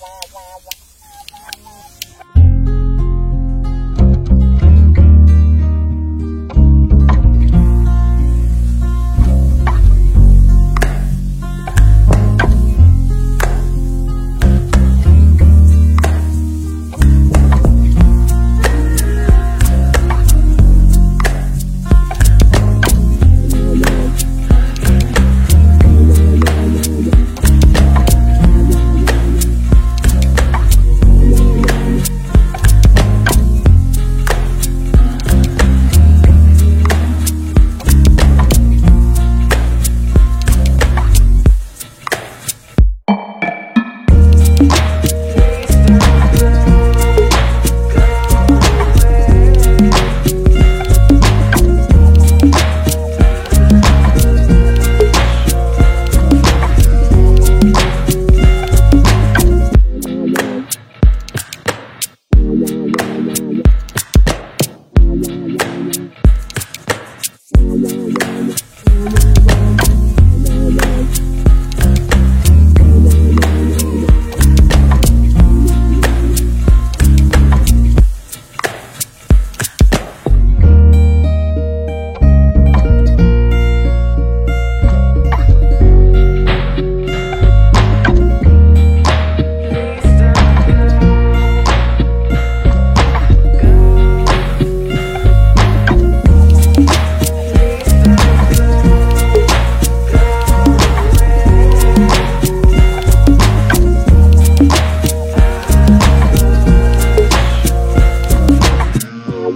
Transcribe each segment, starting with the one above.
wow, wow, wow.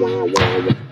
哇哇哇